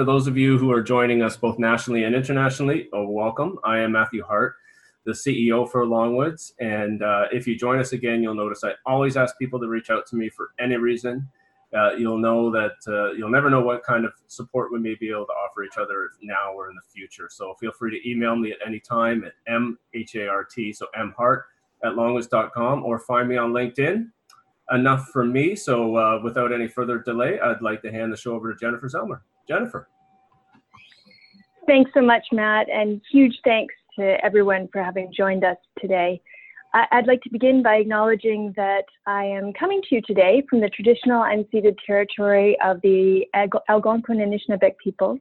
for those of you who are joining us both nationally and internationally, oh, welcome. I am Matthew Hart, the CEO for Longwoods. And uh, if you join us again, you'll notice I always ask people to reach out to me for any reason. Uh, you'll know that uh, you'll never know what kind of support we may be able to offer each other now or in the future. So feel free to email me at any time at mhart, so mhart at longwoods.com, or find me on LinkedIn enough from me. So uh, without any further delay, I'd like to hand the show over to Jennifer Zelmer. Jennifer. Thanks so much, Matt, and huge thanks to everyone for having joined us today. I'd like to begin by acknowledging that I am coming to you today from the traditional unceded territory of the Algonquin and Anishinaabe peoples.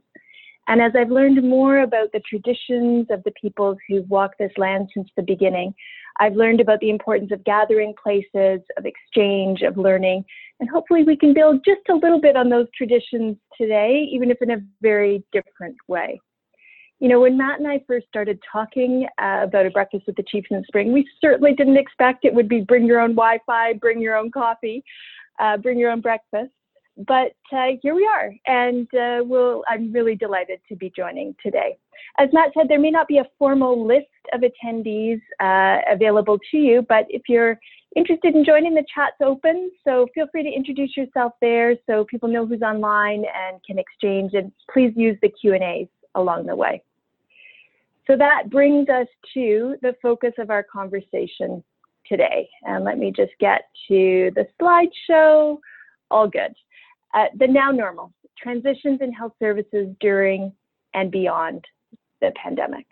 And as I've learned more about the traditions of the peoples who've walked this land since the beginning, I've learned about the importance of gathering places, of exchange, of learning, and hopefully we can build just a little bit on those traditions today, even if in a very different way. You know, when Matt and I first started talking uh, about a breakfast with the Chiefs in the spring, we certainly didn't expect it would be bring your own Wi-Fi, bring your own coffee, uh, bring your own breakfast but uh, here we are, and uh, we'll, I'm really delighted to be joining today. As Matt said, there may not be a formal list of attendees uh, available to you, but if you're interested in joining, the chat's open, so feel free to introduce yourself there so people know who's online and can exchange, and please use the Q&As along the way. So that brings us to the focus of our conversation today. And let me just get to the slideshow. All good uh, the now normal, transitions in health services during and beyond the pandemic.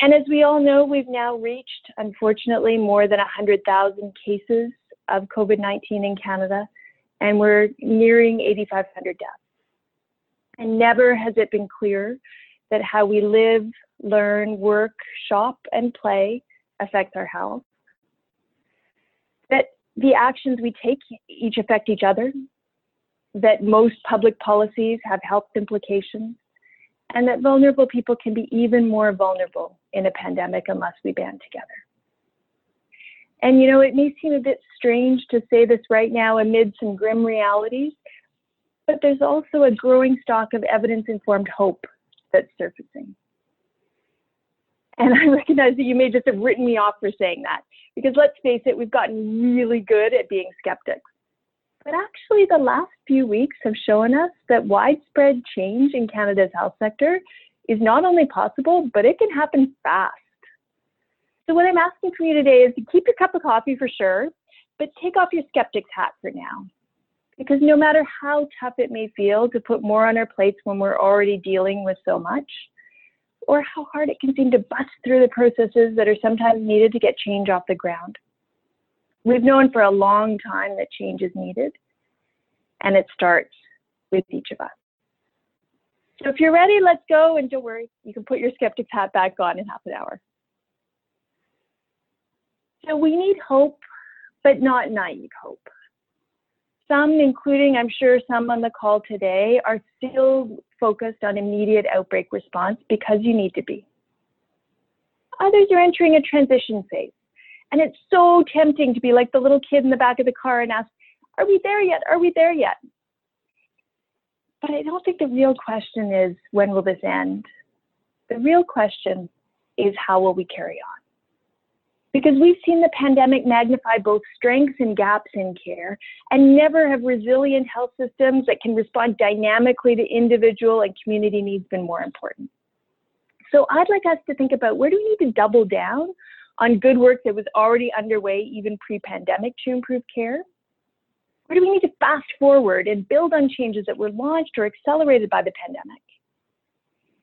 And as we all know, we've now reached, unfortunately, more than 100,000 cases of COVID 19 in Canada, and we're nearing 8,500 deaths. And never has it been clearer that how we live, learn, work, shop, and play affects our health. That the actions we take each affect each other, that most public policies have health implications, and that vulnerable people can be even more vulnerable in a pandemic unless we band together. And you know, it may seem a bit strange to say this right now amid some grim realities, but there's also a growing stock of evidence informed hope that's surfacing. And I recognize that you may just have written me off for saying that, because let's face it, we've gotten really good at being skeptics. But actually, the last few weeks have shown us that widespread change in Canada's health sector is not only possible, but it can happen fast. So, what I'm asking from you today is to keep your cup of coffee for sure, but take off your skeptic's hat for now. Because no matter how tough it may feel to put more on our plates when we're already dealing with so much, or how hard it can seem to bust through the processes that are sometimes needed to get change off the ground, We've known for a long time that change is needed, and it starts with each of us. So if you're ready, let's go, and don't worry, you can put your skeptic's hat back on in half an hour. So we need hope, but not naive hope. Some, including I'm sure some on the call today, are still focused on immediate outbreak response because you need to be. Others are entering a transition phase and it's so tempting to be like the little kid in the back of the car and ask, Are we there yet? Are we there yet? But I don't think the real question is, When will this end? The real question is, How will we carry on? Because we've seen the pandemic magnify both strengths and gaps in care, and never have resilient health systems that can respond dynamically to individual and community needs been more important. So I'd like us to think about where do we need to double down on good work that was already underway even pre-pandemic to improve care? Or do we need to fast forward and build on changes that were launched or accelerated by the pandemic?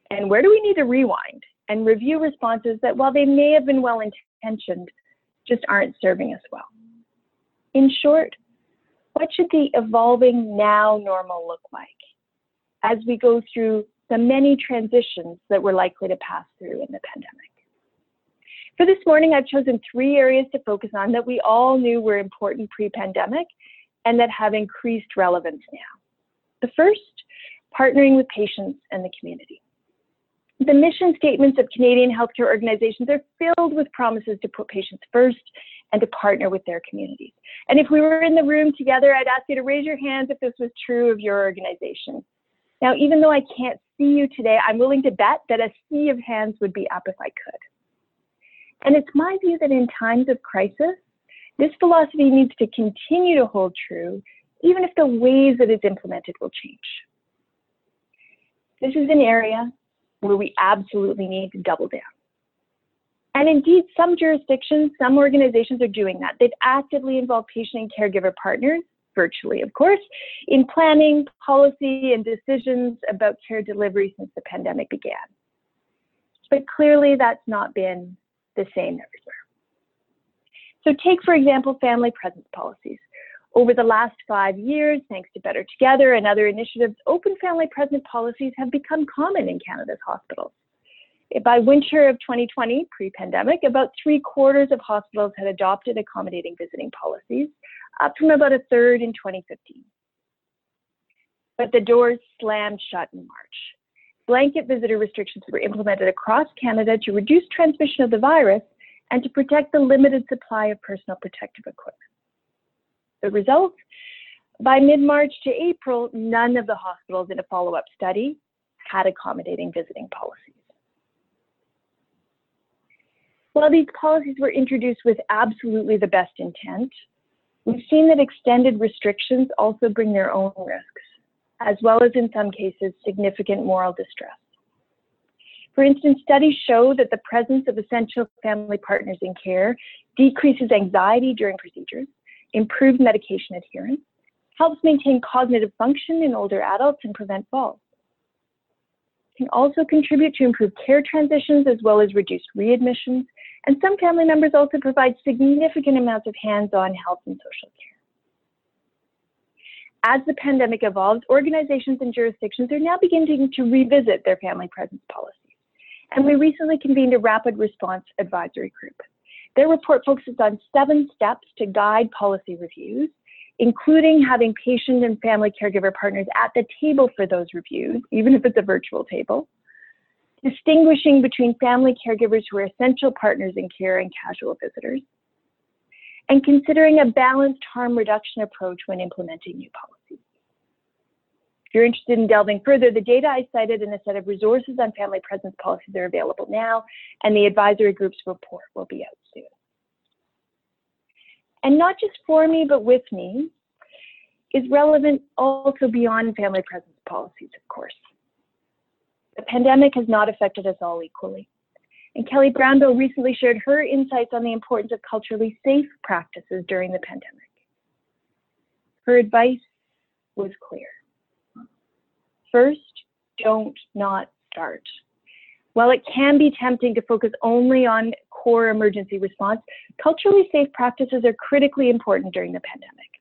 And where do we need to rewind and review responses that, while they may have been well intentioned, just aren't serving us well? In short, what should the evolving now normal look like as we go through the many transitions that we're likely to pass through in the pandemic? For this morning, I've chosen three areas to focus on that we all knew were important pre-pandemic and that have increased relevance now. The first, partnering with patients and the community. The mission statements of Canadian healthcare organizations are filled with promises to put patients first and to partner with their communities. And if we were in the room together, I'd ask you to raise your hands if this was true of your organization. Now, even though I can't see you today, I'm willing to bet that a sea of hands would be up if I could. And it's my view that in times of crisis, this philosophy needs to continue to hold true, even if the ways that it's implemented will change. This is an area where we absolutely need to double down. And indeed, some jurisdictions, some organizations are doing that. They've actively involved patient and caregiver partners, virtually, of course, in planning, policy, and decisions about care delivery since the pandemic began. But clearly, that's not been the same everywhere. So take, for example, family presence policies. Over the last five years, thanks to Better Together and other initiatives, open family presence policies have become common in Canada's hospitals. By winter of 2020, pre-pandemic, about three quarters of hospitals had adopted accommodating visiting policies, up from about a third in 2015. But the doors slammed shut in March. Blanket visitor restrictions were implemented across Canada to reduce transmission of the virus and to protect the limited supply of personal protective equipment. The result? By mid-March to April, none of the hospitals in a follow-up study had accommodating visiting policies. While these policies were introduced with absolutely the best intent, we've seen that extended restrictions also bring their own risks, as well as in some cases, significant moral distress. For instance, studies show that the presence of essential family partners in care decreases anxiety during procedures, improves medication adherence, helps maintain cognitive function in older adults, and prevent falls. Can also contribute to improved care transitions as well as reduced readmissions, and some family members also provide significant amounts of hands-on health and social care. As the pandemic evolves, organizations and jurisdictions are now beginning to revisit their family presence policies and we recently convened a rapid response advisory group. Their report focuses on seven steps to guide policy reviews, including having patient and family caregiver partners at the table for those reviews, even if it's a virtual table, distinguishing between family caregivers who are essential partners in care and casual visitors, and considering a balanced harm reduction approach when implementing new policies. If you're interested in delving further, the data I cited in a set of resources on family presence policies are available now, and the advisory group's report will be out soon. And not just for me, but with me, is relevant also beyond family presence policies, of course. The pandemic has not affected us all equally. And Kelly Brownbill recently shared her insights on the importance of culturally safe practices during the pandemic. Her advice was clear. First, don't not start. While it can be tempting to focus only on core emergency response, culturally safe practices are critically important during the pandemic.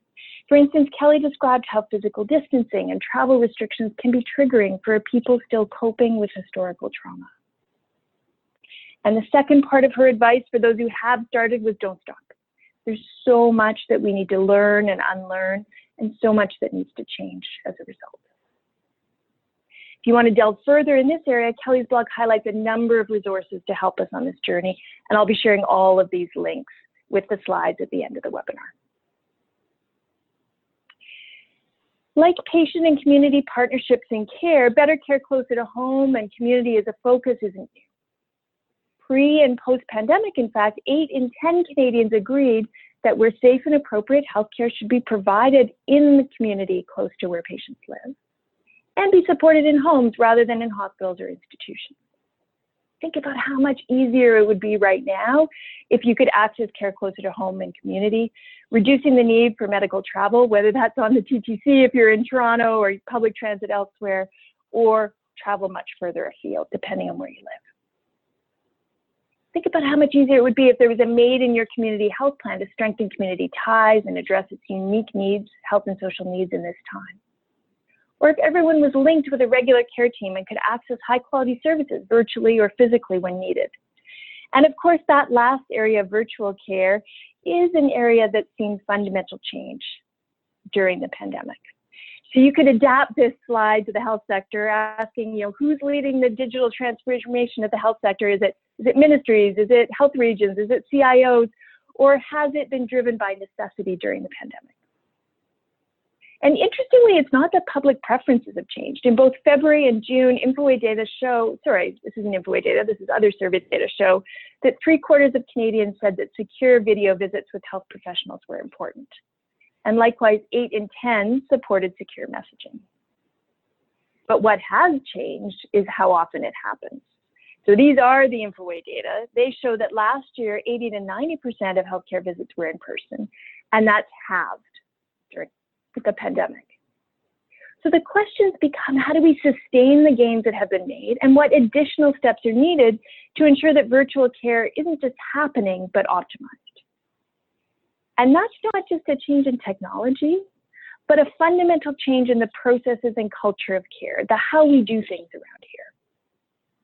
For instance, Kelly described how physical distancing and travel restrictions can be triggering for people still coping with historical trauma. And the second part of her advice for those who have started was don't stop. There's so much that we need to learn and unlearn, and so much that needs to change as a result. If you want to delve further in this area, Kelly's blog highlights a number of resources to help us on this journey, and I'll be sharing all of these links with the slides at the end of the webinar. Like patient and community partnerships in care, better care closer to home and community as a focus isn't new. Pre and post pandemic, in fact, eight in 10 Canadians agreed that where safe and appropriate healthcare should be provided in the community close to where patients live and be supported in homes rather than in hospitals or institutions. Think about how much easier it would be right now if you could access care closer to home and community, reducing the need for medical travel, whether that's on the TTC if you're in Toronto or public transit elsewhere, or travel much further afield, depending on where you live. Think about how much easier it would be if there was a made in your community health plan to strengthen community ties and address its unique needs, health and social needs in this time or if everyone was linked with a regular care team and could access high quality services virtually or physically when needed. And of course, that last area of virtual care is an area that's seen fundamental change during the pandemic. So you could adapt this slide to the health sector, asking, you know, who's leading the digital transformation of the health sector? Is it is it ministries? Is it health regions? Is it CIOs? Or has it been driven by necessity during the pandemic? And interestingly, it's not that public preferences have changed. In both February and June, Infoway data show, sorry, this isn't Infoway data, this is other survey data show, that three quarters of Canadians said that secure video visits with health professionals were important. And likewise, eight in 10 supported secure messaging. But what has changed is how often it happens. So these are the Infoway data. They show that last year, 80 to 90% of healthcare visits were in person, and that's halved during the pandemic. So the questions become how do we sustain the gains that have been made and what additional steps are needed to ensure that virtual care isn't just happening but optimized. And that's not just a change in technology, but a fundamental change in the processes and culture of care, the how we do things around here.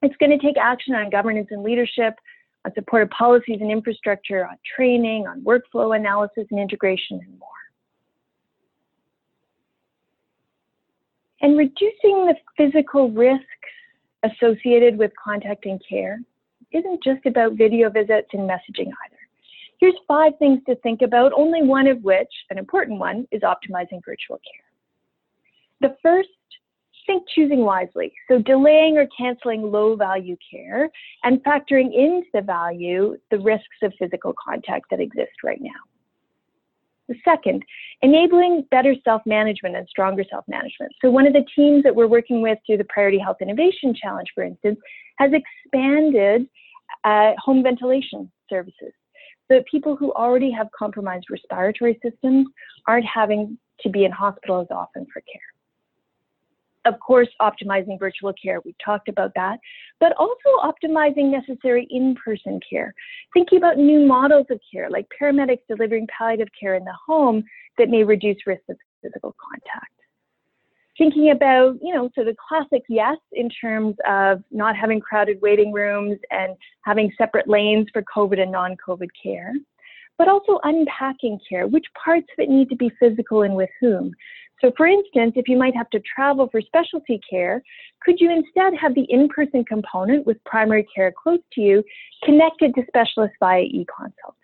It's going to take action on governance and leadership, on supportive policies and infrastructure, on training, on workflow analysis and integration, and more. And reducing the physical risks associated with contact and care isn't just about video visits and messaging either. Here's five things to think about, only one of which, an important one, is optimizing virtual care. The first, think choosing wisely. So delaying or canceling low value care and factoring into the value the risks of physical contact that exist right now. The second, enabling better self-management and stronger self-management. So one of the teams that we're working with through the Priority Health Innovation Challenge, for instance, has expanded uh, home ventilation services so that people who already have compromised respiratory systems aren't having to be in hospital as often for care. Of course, optimizing virtual care, we talked about that, but also optimizing necessary in-person care. Thinking about new models of care, like paramedics delivering palliative care in the home that may reduce risk of physical contact. Thinking about, you know, so the classic yes in terms of not having crowded waiting rooms and having separate lanes for COVID and non-COVID care but also unpacking care. Which parts of it need to be physical and with whom? So for instance, if you might have to travel for specialty care, could you instead have the in-person component with primary care close to you connected to specialists via e-consult?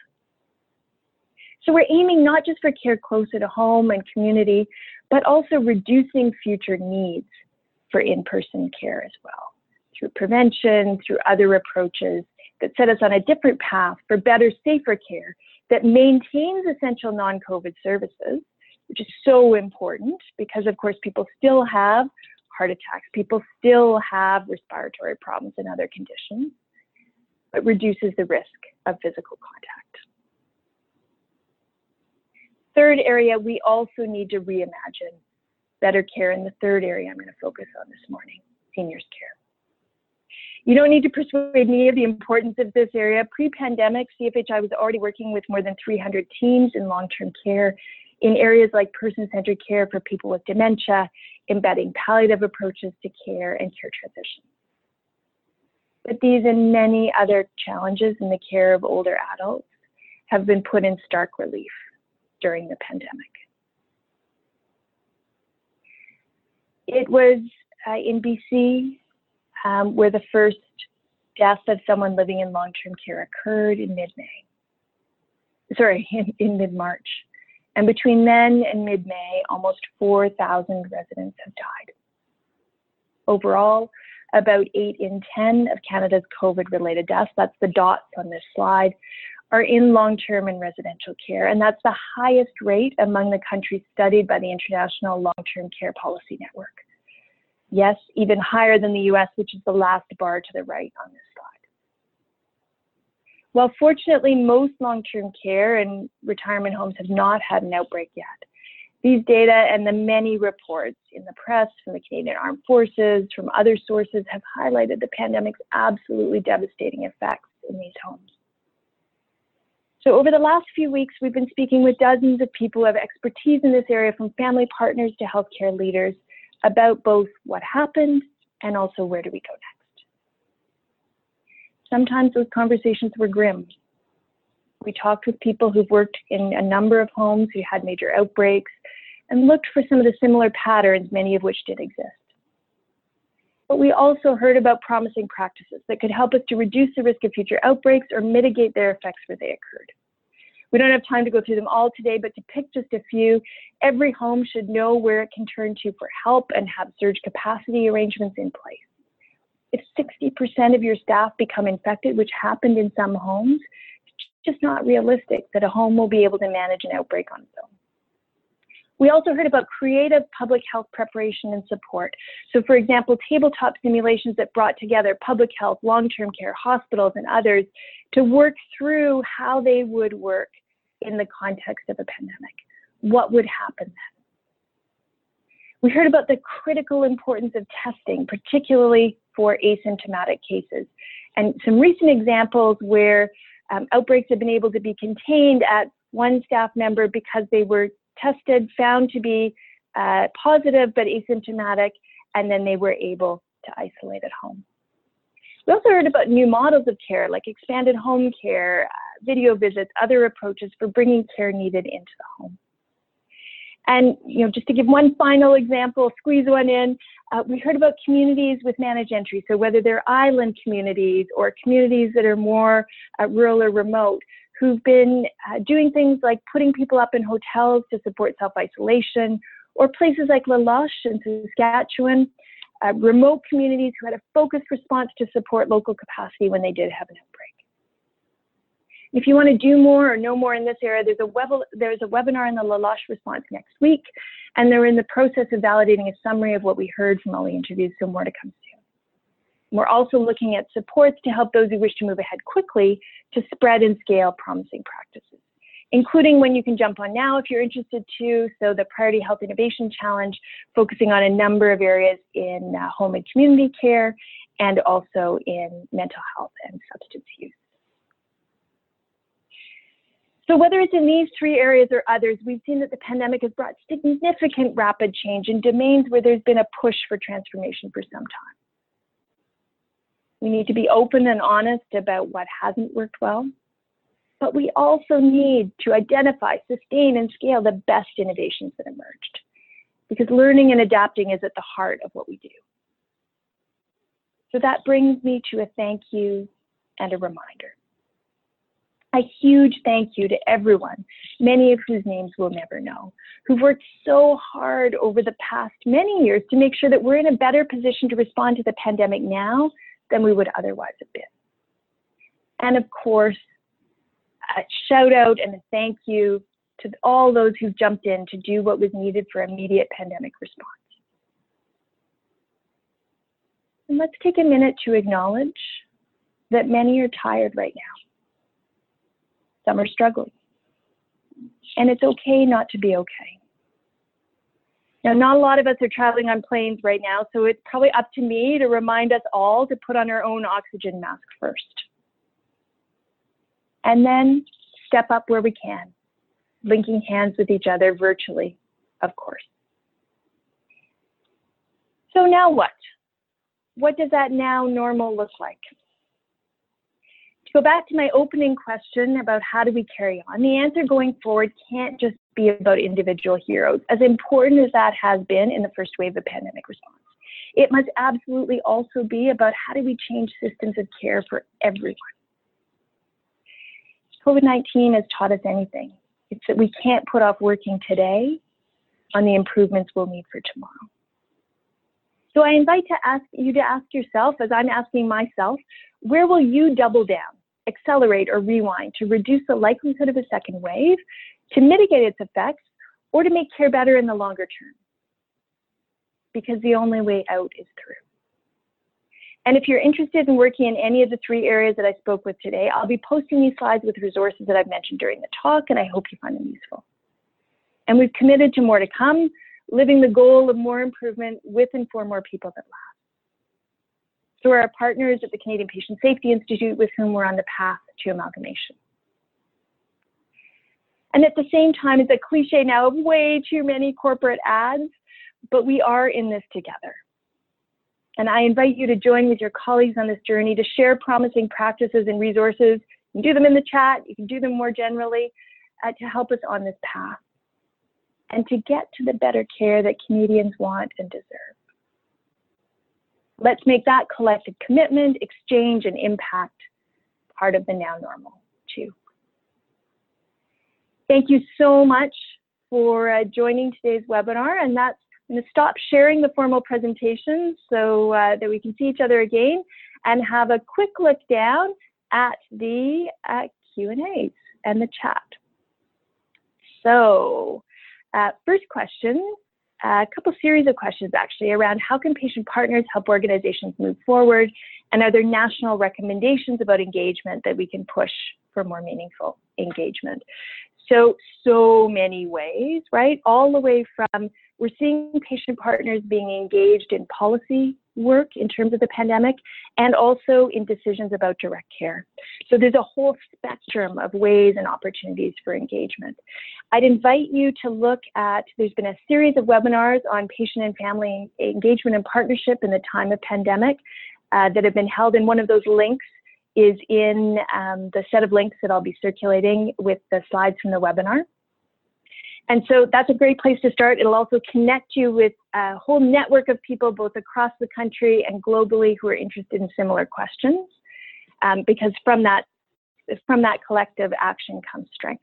So we're aiming not just for care closer to home and community, but also reducing future needs for in-person care as well through prevention, through other approaches that set us on a different path for better, safer care that maintains essential non-COVID services, which is so important because of course people still have heart attacks, people still have respiratory problems and other conditions, but reduces the risk of physical contact. Third area, we also need to reimagine better care in the third area I'm going to focus on this morning, seniors care. You don't need to persuade me of the importance of this area. Pre-pandemic, CFHI was already working with more than 300 teams in long-term care in areas like person-centered care for people with dementia, embedding palliative approaches to care and care transition. But these and many other challenges in the care of older adults have been put in stark relief during the pandemic. It was uh, in BC um, where the first death of someone living in long-term care occurred in mid-May. Sorry, in, in mid-March. And between then and mid-May, almost 4,000 residents have died. Overall, about 8 in 10 of Canada's COVID-related deaths, that's the dots on this slide, are in long-term and residential care. And that's the highest rate among the countries studied by the International Long-Term Care Policy Network. Yes, even higher than the US, which is the last bar to the right on this. While fortunately most long-term care and retirement homes have not had an outbreak yet, these data and the many reports in the press from the Canadian Armed Forces, from other sources have highlighted the pandemic's absolutely devastating effects in these homes. So over the last few weeks, we've been speaking with dozens of people who have expertise in this area, from family partners to healthcare leaders, about both what happened and also where do we go next. Sometimes those conversations were grim. We talked with people who've worked in a number of homes who had major outbreaks and looked for some of the similar patterns, many of which did exist. But we also heard about promising practices that could help us to reduce the risk of future outbreaks or mitigate their effects where they occurred. We don't have time to go through them all today, but to pick just a few, every home should know where it can turn to for help and have surge capacity arrangements in place. If 60% of your staff become infected, which happened in some homes, it's just not realistic that a home will be able to manage an outbreak on its own. We also heard about creative public health preparation and support. So for example, tabletop simulations that brought together public health, long-term care, hospitals, and others to work through how they would work in the context of a pandemic. What would happen then? We heard about the critical importance of testing, particularly for asymptomatic cases. And some recent examples where um, outbreaks have been able to be contained at one staff member because they were tested, found to be uh, positive but asymptomatic, and then they were able to isolate at home. We also heard about new models of care like expanded home care, uh, video visits, other approaches for bringing care needed into the home. And you know, just to give one final example, squeeze one in, uh, we heard about communities with managed entry. So whether they're island communities or communities that are more uh, rural or remote, who've been uh, doing things like putting people up in hotels to support self-isolation, or places like La Loche in Saskatchewan, uh, remote communities who had a focused response to support local capacity when they did have an outbreak. If you want to do more or know more in this area, there's a, web there's a webinar in the La Loche response next week, and they're in the process of validating a summary of what we heard from all the interviews, so more to come soon. We're also looking at supports to help those who wish to move ahead quickly to spread and scale promising practices, including when you can jump on now if you're interested to. So the Priority Health Innovation Challenge, focusing on a number of areas in uh, home and community care and also in mental health and substance use. So whether it's in these three areas or others, we've seen that the pandemic has brought significant rapid change in domains where there's been a push for transformation for some time. We need to be open and honest about what hasn't worked well. But we also need to identify, sustain, and scale the best innovations that emerged. Because learning and adapting is at the heart of what we do. So that brings me to a thank you and a reminder. A huge thank you to everyone, many of whose names we'll never know, who've worked so hard over the past many years to make sure that we're in a better position to respond to the pandemic now than we would otherwise have been. And of course, a shout out and a thank you to all those who jumped in to do what was needed for immediate pandemic response. And let's take a minute to acknowledge that many are tired right now. Some are struggling. And it's okay not to be okay. Now, not a lot of us are traveling on planes right now, so it's probably up to me to remind us all to put on our own oxygen mask first. And then step up where we can, linking hands with each other virtually, of course. So now what? What does that now normal look like? Go back to my opening question about how do we carry on, the answer going forward can't just be about individual heroes, as important as that has been in the first wave of pandemic response. It must absolutely also be about how do we change systems of care for everyone. COVID-19 has taught us anything. It's that we can't put off working today on the improvements we'll need for tomorrow. So I invite to ask you to ask yourself, as I'm asking myself, where will you double down, accelerate, or rewind to reduce the likelihood of a second wave to mitigate its effects or to make care better in the longer term. Because the only way out is through. And if you're interested in working in any of the three areas that I spoke with today, I'll be posting these slides with resources that I've mentioned during the talk, and I hope you find them useful. And we've committed to more to come, living the goal of more improvement with and for more people that last. So our partners at the Canadian Patient Safety Institute with whom we're on the path to amalgamation. And at the same time, it's a cliche now of way too many corporate ads, but we are in this together. And I invite you to join with your colleagues on this journey to share promising practices and resources. You can do them in the chat, you can do them more generally uh, to help us on this path and to get to the better care that Canadians want and deserve. Let's make that collective commitment, exchange, and impact part of the now normal, too. Thank you so much for uh, joining today's webinar. And that's I'm going to stop sharing the formal presentation so uh, that we can see each other again and have a quick look down at the uh, Q&As and the chat. So uh, first question, a couple series of questions actually around how can patient partners help organizations move forward and are there national recommendations about engagement that we can push for more meaningful engagement? So, so many ways, right? All the way from we're seeing patient partners being engaged in policy work in terms of the pandemic and also in decisions about direct care. So there's a whole spectrum of ways and opportunities for engagement. I'd invite you to look at, there's been a series of webinars on patient and family engagement and partnership in the time of pandemic uh, that have been held and one of those links is in um, the set of links that I'll be circulating with the slides from the webinar. And so that's a great place to start. It'll also connect you with a whole network of people both across the country and globally who are interested in similar questions. Um, because from that, from that collective action comes strength.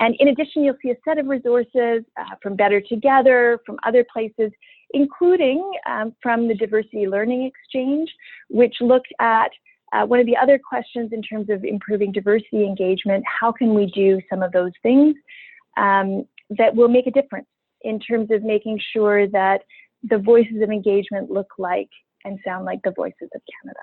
And in addition, you'll see a set of resources uh, from Better Together, from other places, including um, from the Diversity Learning Exchange, which looked at uh, one of the other questions in terms of improving diversity engagement, how can we do some of those things? Um, that will make a difference in terms of making sure that the voices of engagement look like and sound like the voices of Canada.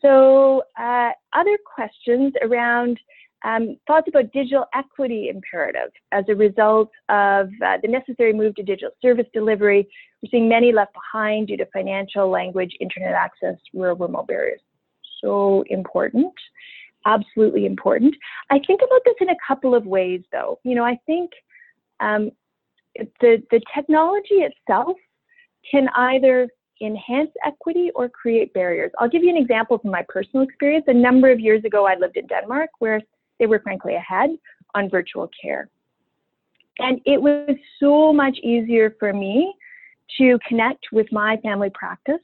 So uh, other questions around um, thoughts about digital equity imperative as a result of uh, the necessary move to digital service delivery. We're seeing many left behind due to financial, language, internet access, rural remote barriers. So important absolutely important. I think about this in a couple of ways, though. You know, I think um, the the technology itself can either enhance equity or create barriers. I'll give you an example from my personal experience. A number of years ago, I lived in Denmark, where they were frankly ahead on virtual care, and it was so much easier for me to connect with my family practice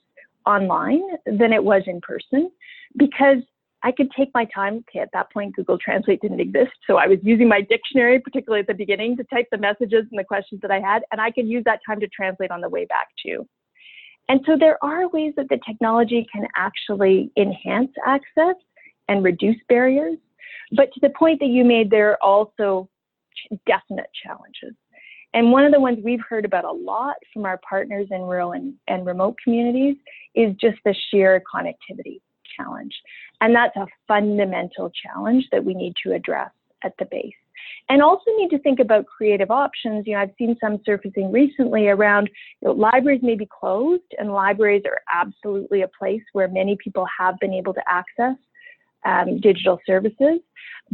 online than it was in person because I could take my time. Okay, at that point, Google Translate didn't exist. So I was using my dictionary, particularly at the beginning, to type the messages and the questions that I had. And I could use that time to translate on the way back too. And so there are ways that the technology can actually enhance access and reduce barriers. But to the point that you made, there are also definite challenges. And one of the ones we've heard about a lot from our partners in rural and, and remote communities is just the sheer connectivity challenge. And that's a fundamental challenge that we need to address at the base. And also need to think about creative options. You know, I've seen some surfacing recently around you know, libraries may be closed, and libraries are absolutely a place where many people have been able to access um, digital services,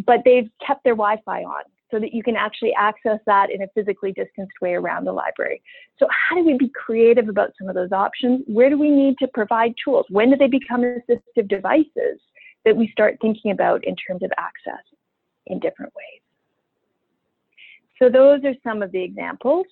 but they've kept their Wi-Fi on so that you can actually access that in a physically distanced way around the library. So how do we be creative about some of those options? Where do we need to provide tools? When do they become assistive devices that we start thinking about in terms of access in different ways? So those are some of the examples.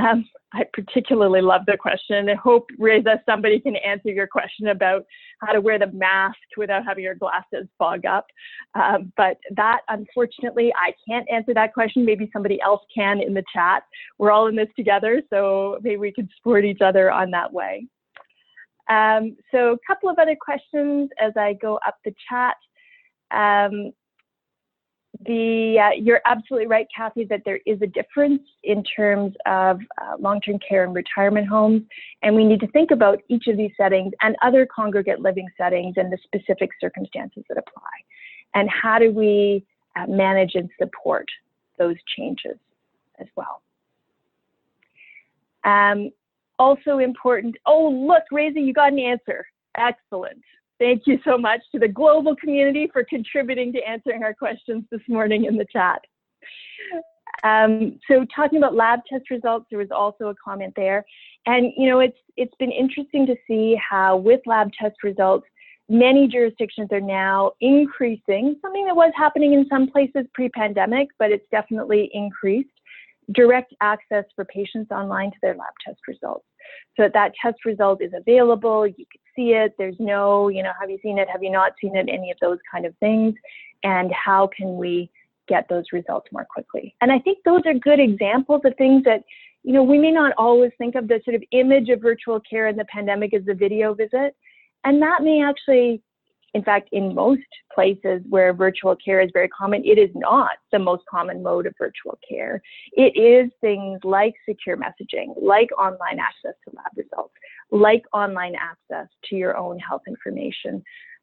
Um, I particularly love the question. I hope, Reza, somebody can answer your question about how to wear the mask without having your glasses fog up. Um, but that, unfortunately, I can't answer that question. Maybe somebody else can in the chat. We're all in this together, so maybe we can support each other on that way. Um, so a couple of other questions as I go up the chat. Um, the uh, you're absolutely right, Kathy, that there is a difference in terms of uh, long-term care and retirement homes, and we need to think about each of these settings and other congregate living settings and the specific circumstances that apply, and how do we uh, manage and support those changes as well. Um, also important. Oh, look, Reza, you got an answer. Excellent. Thank you so much to the global community for contributing to answering our questions this morning in the chat. Um, so talking about lab test results, there was also a comment there. And you know, it's it's been interesting to see how with lab test results, many jurisdictions are now increasing, something that was happening in some places pre-pandemic, but it's definitely increased, direct access for patients online to their lab test results. So that, that test result is available, you can see it. There's no, you know, have you seen it? Have you not seen it? Any of those kind of things. And how can we get those results more quickly? And I think those are good examples of things that, you know, we may not always think of the sort of image of virtual care in the pandemic as a video visit. And that may actually in fact, in most places where virtual care is very common, it is not the most common mode of virtual care. It is things like secure messaging, like online access to lab results, like online access to your own health information,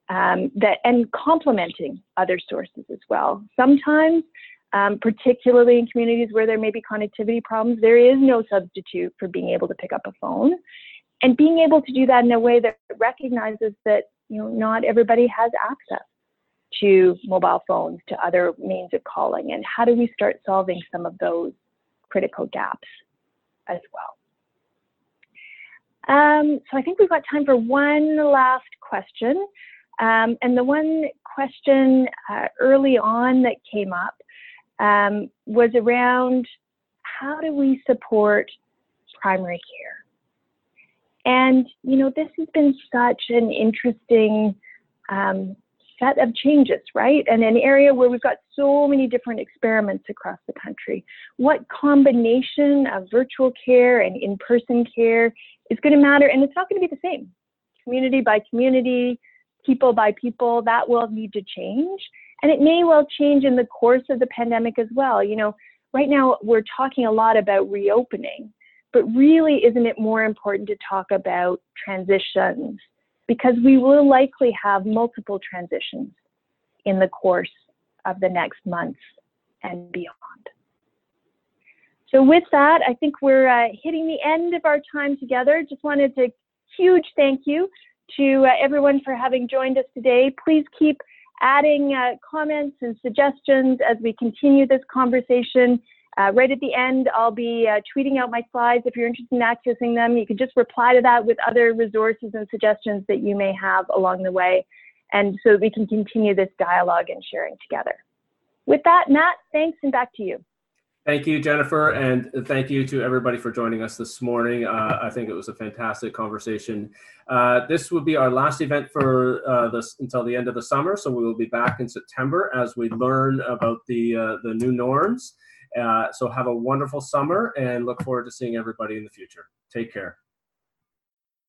um, that and complementing other sources as well. Sometimes, um, particularly in communities where there may be connectivity problems, there is no substitute for being able to pick up a phone. And being able to do that in a way that recognizes that you know, not everybody has access to mobile phones, to other means of calling, and how do we start solving some of those critical gaps as well? Um, so I think we've got time for one last question. Um, and the one question uh, early on that came up um, was around how do we support primary care? And, you know, this has been such an interesting um, set of changes, right? And an area where we've got so many different experiments across the country. What combination of virtual care and in person care is going to matter? And it's not going to be the same. Community by community, people by people, that will need to change. And it may well change in the course of the pandemic as well. You know, right now we're talking a lot about reopening. But really, isn't it more important to talk about transitions? Because we will likely have multiple transitions in the course of the next months and beyond. So with that, I think we're uh, hitting the end of our time together. Just wanted to huge thank you to uh, everyone for having joined us today. Please keep adding uh, comments and suggestions as we continue this conversation. Uh, right at the end, I'll be uh, tweeting out my slides. If you're interested in accessing them, you can just reply to that with other resources and suggestions that you may have along the way. And so we can continue this dialogue and sharing together. With that, Matt, thanks and back to you. Thank you, Jennifer, and thank you to everybody for joining us this morning. Uh, I think it was a fantastic conversation. Uh, this will be our last event for uh, this until the end of the summer, so we will be back in September as we learn about the uh, the new norms. Uh, so have a wonderful summer and look forward to seeing everybody in the future. Take care.